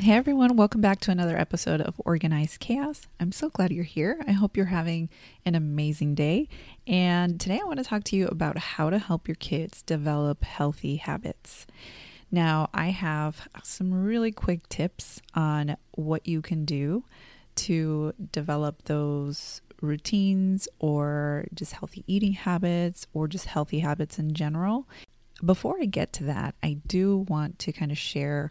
Hey everyone, welcome back to another episode of Organized Chaos. I'm so glad you're here. I hope you're having an amazing day. And today I want to talk to you about how to help your kids develop healthy habits. Now, I have some really quick tips on what you can do to develop those routines or just healthy eating habits or just healthy habits in general. Before I get to that, I do want to kind of share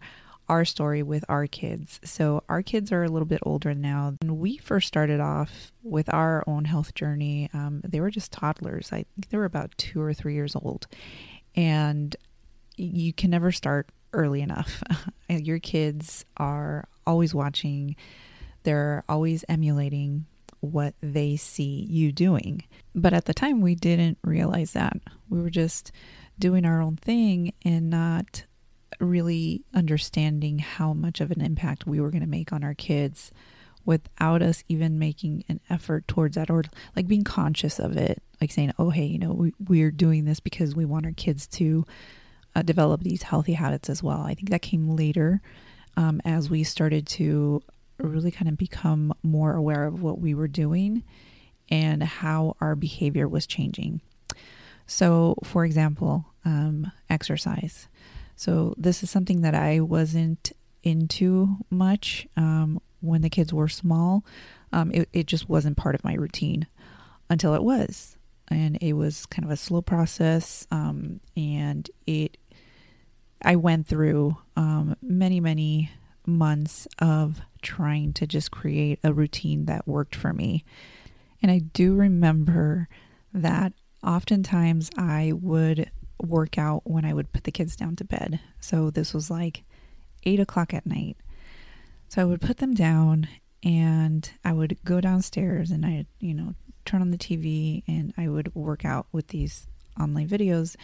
our story with our kids. So, our kids are a little bit older now. When we first started off with our own health journey, um, they were just toddlers. I think they were about two or three years old. And you can never start early enough. Your kids are always watching, they're always emulating what they see you doing. But at the time, we didn't realize that. We were just doing our own thing and not really understanding how much of an impact we were going to make on our kids without us even making an effort towards that or like being conscious of it. Like saying oh hey you know we, we're doing this because we want our kids to uh, develop these healthy habits as well. I think that came later um, as we started to really kind of become more aware of what we were doing and how our behavior was changing. So for example um, exercise so this is something that I wasn't into much um, when the kids were small. Um, it, it just wasn't part of my routine until it was. And it was kind of a slow process. Um, and it, I went through um, many, many months of trying to just create a routine that worked for me. And I do remember that oftentimes I would work out when I would put the kids down to bed. So this was like eight o'clock at night. So I would put them down and I would go downstairs and I, you know, turn on the TV and I would work out with these online videos.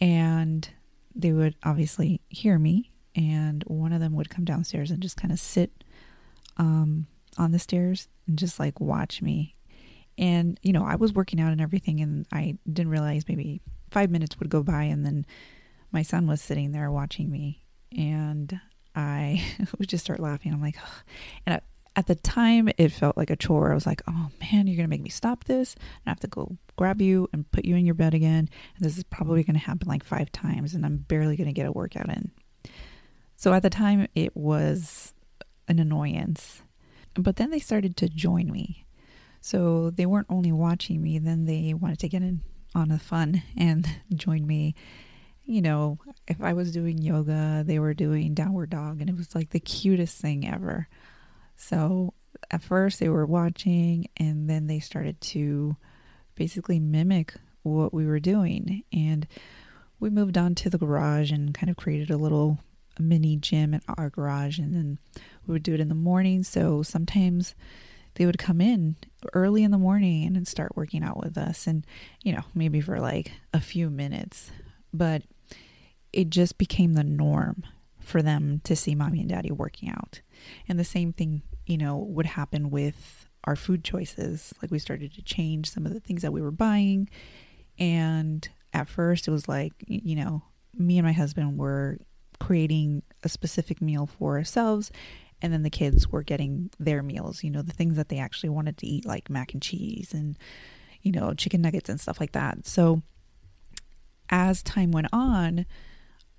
And they would obviously hear me. And one of them would come downstairs and just kind of sit um, on the stairs and just like watch me. And, you know, I was working out and everything, and I didn't realize maybe five minutes would go by and then my son was sitting there watching me and I would just start laughing. I'm like, and at the time it felt like a chore. I was like, oh man, you're to make me stop this. And I have to go grab you and put you in your bed again. And this is probably to happen like five times and I'm barely to get a workout in. So at the time it was an annoyance. But then they started to join me. So they weren't only watching me, then they wanted to get in on the fun and join me. You know, if I was doing yoga, they were doing downward dog, and it was like the cutest thing ever. So at first they were watching, and then they started to basically mimic what we were doing. And we moved on to the garage and kind of created a little mini gym in our garage, and then we would do it in the morning. So sometimes they would come in early in the morning and start working out with us and you know maybe for like a few minutes. But it just became the norm for them to see mommy and daddy working out. And the same thing you know would happen with our food choices. Like we started to change some of the things that we were buying. And at first it was like you know me and my husband were creating a specific meal for ourselves and then the kids were getting their meals you know the things that they actually wanted to eat like mac and cheese and you know chicken nuggets and stuff like that. So as time went on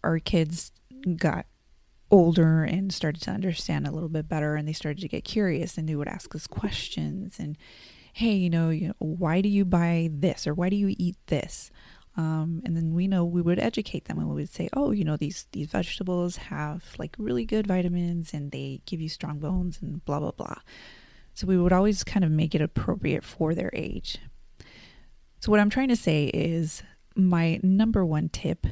our kids got older and started to understand a little bit better and they started to get curious and they would ask us questions and hey you know, you know why do you buy this or why do you eat this um, and then we know we would educate them and we would say, oh, you know, these these vegetables have like really good vitamins and they give you strong bones and blah blah blah. So we would always kind of make it appropriate for their age. So what I'm trying to say is my number one tip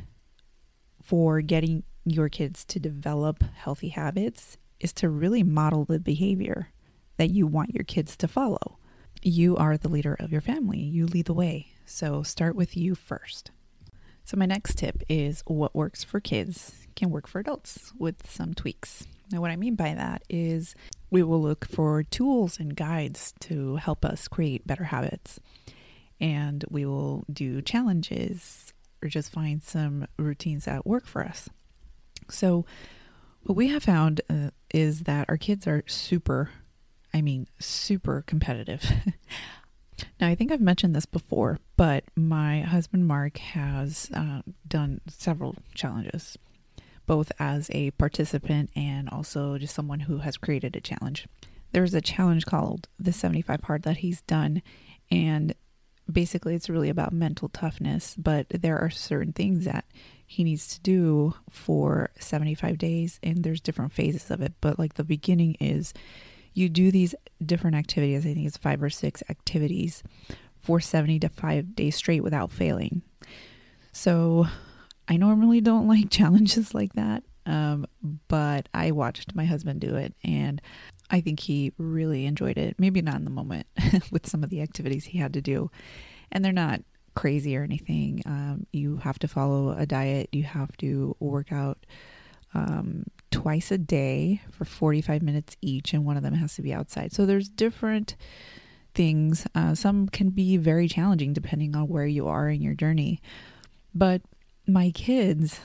for getting your kids to develop healthy habits is to really model the behavior that you want your kids to follow. You are the leader of your family, you lead the way. So start with you first. So, my next tip is what works for kids can work for adults with some tweaks. Now, what I mean by that is we will look for tools and guides to help us create better habits. And we will do challenges or just find some routines that work for us. So, what we have found uh, is that our kids are super, I mean, super competitive. now, I think I've mentioned this before, but my husband Mark has uh, done several challenges, both as a participant and also just someone who has created a challenge. There's a challenge called the 75 Hard that he's done, and basically it's really about mental toughness, but there are certain things that he needs to do for 75 days and there's different phases of it, but like the beginning is you do these different activities, I think it's 5 or 6 activities for 70 to 5 days straight without failing. So I normally don't like challenges like that. Um, but I watched my husband do it and I think he really enjoyed it. Maybe not in the moment with some of the activities he had to do. And they're not crazy or anything. Um, you have to follow a diet, you have to work out um, twice a day for 45 minutes each, and one of them has to be outside. So there's different things. Uh, some can be very challenging depending on where you are in your journey. But my kids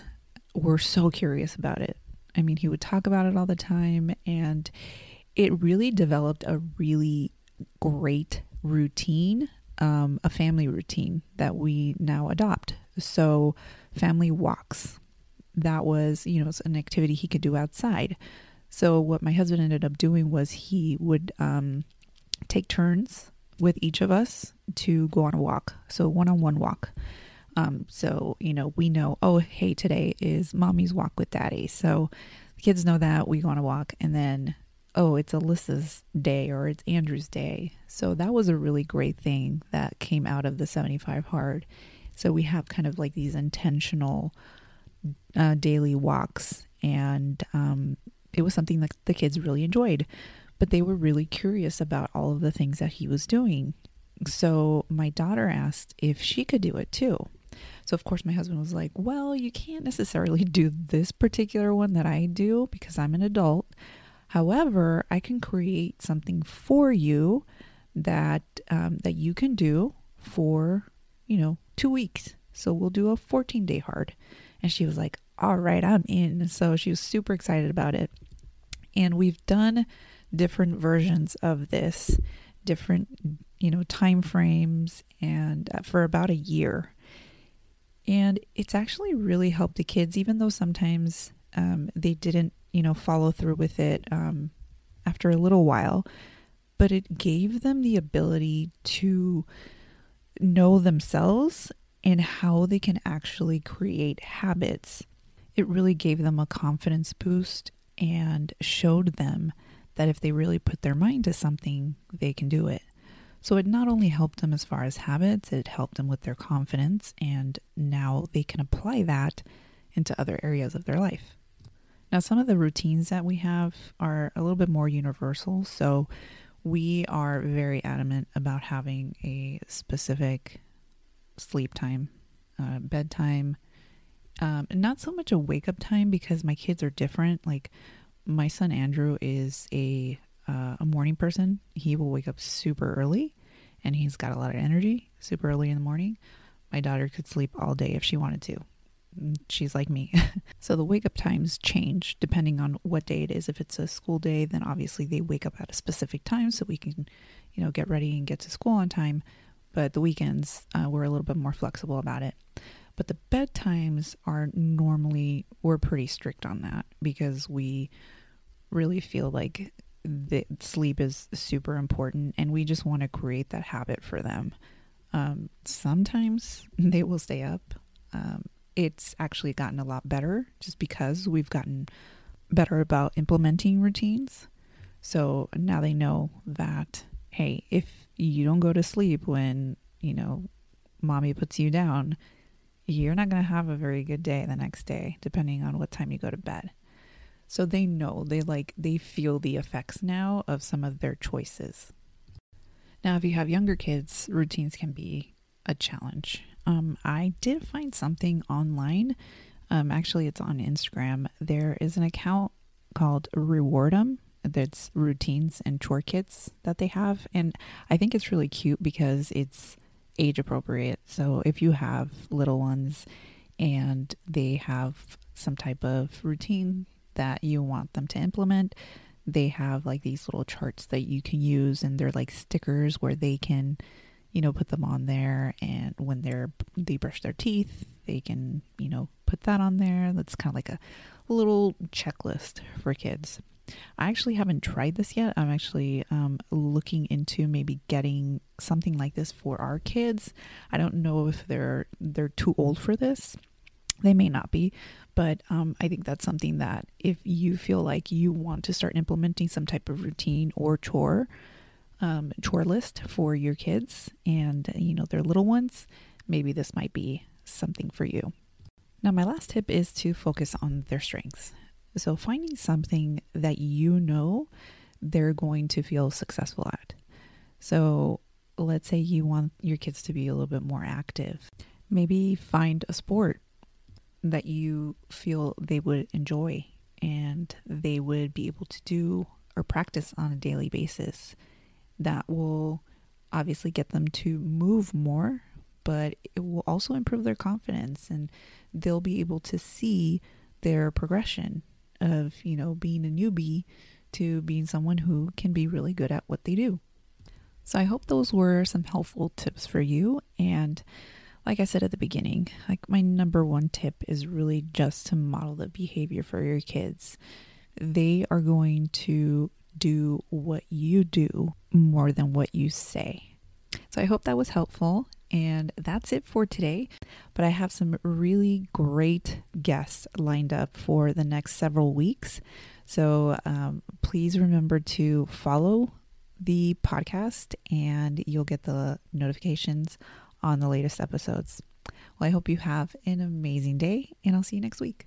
were so curious about it. I mean, he would talk about it all the time, and it really developed a really great routine, um, a family routine that we now adopt. So, family walks. That was, you know, an activity he could do outside. So, what my husband ended up doing was he would um, take turns with each of us to go on a walk. So, one on one walk. Um, so, you know, we know, oh, hey, today is mommy's walk with daddy. So, the kids know that we go on a walk and then oh, it's Alyssa's day or it's Andrew's day. So that was a really great thing that came out of the 75 hard. So we have kind of like these intentional uh, daily walks, and um, it was something that the kids really enjoyed. But they were really curious about all of the things that he was doing. So my daughter asked if she could do it too. So, of course, my husband was like, Well, you can't necessarily do this particular one that I do because I'm an adult. However, I can create something for you that um, that you can do for you know two weeks. So we'll do a 14 day hard. And she was like, "All right, I'm in." So she was super excited about it. And we've done different versions of this, different you know time frames, and uh, for about a year. And it's actually really helped the kids, even though sometimes um, they didn't you know, follow through with it um, after a little while, but it gave them the ability to know themselves and how they can actually create habits. It really gave them a confidence boost and showed them that if they really put their mind to something, they can do it. So it not only helped them as far as habits, it helped them with their confidence, and now they can apply that into other areas of their life. Now, some of the routines that we have are a little bit more universal. So, we are very adamant about having a specific sleep time, uh, bedtime, um, not so much a wake up time because my kids are different. Like, my son Andrew is a uh, a morning person. He will wake up super early, and he's got a lot of energy super early in the morning. My daughter could sleep all day if she wanted to she's like me. so the wake up times change depending on what day it is. If it's a school day, then obviously they wake up at a specific time so we can, you know, get ready and get to school on time. But the weekends, uh, we're a little bit more flexible about it. But the bedtimes are normally, we're pretty strict on that because we really feel like the sleep is super important and we just want to create that habit for them. Um, sometimes they will stay up. Um, it's actually gotten a lot better just because we've gotten better about implementing routines. So now they know that, hey, if you don't go to sleep when, you know, mommy puts you down, you're not going to have a very good day the next day, depending on what time you go to bed. So they know, they like, they feel the effects now of some of their choices. Now, if you have younger kids, routines can be a challenge. Um, I did find something online. Um, actually, it's on Instagram. There is an account called Reward'em. That's routines and chore kits that they have, and I think it's really cute because it's age appropriate. So if you have little ones and they have some type of routine that you want them to implement, they have like these little charts that you can use and they're like stickers where they can you know put them on there. And when they're they brush their teeth they can you know put that on there. That's kind of like a little checklist for kids i actually haven't tried this yet i'm actually um, looking into maybe getting something like this for our kids i don't know if they're they're too old for this they may not be but um, I think that's something that if you feel like you want to start implementing some type of routine or chore, um, chore list for your kids and you know their little ones, maybe this might be something for you. Now, my last tip is to focus on their strengths. So, finding something that you know they're going to feel successful at. So, let's say you want your kids to be a little bit more active. Maybe find a sport that you feel they would enjoy and they would be able to do or practice on a daily basis that will obviously get them to move more but it will also improve their confidence and they'll be able to see their progression of you know being a newbie to being someone who can be really good at what they do so i hope those were some helpful tips for you and like I said at the beginning, like my number one tip is really just to model the behavior for your kids. They are going to do what you do more than what you say. So I hope that was helpful. And that's it for today. But I have some really great guests lined up for the next several weeks. So um, please remember to follow the podcast and you'll get the notifications on the latest episodes. Well, I hope you have an amazing day, and I'll see you next week.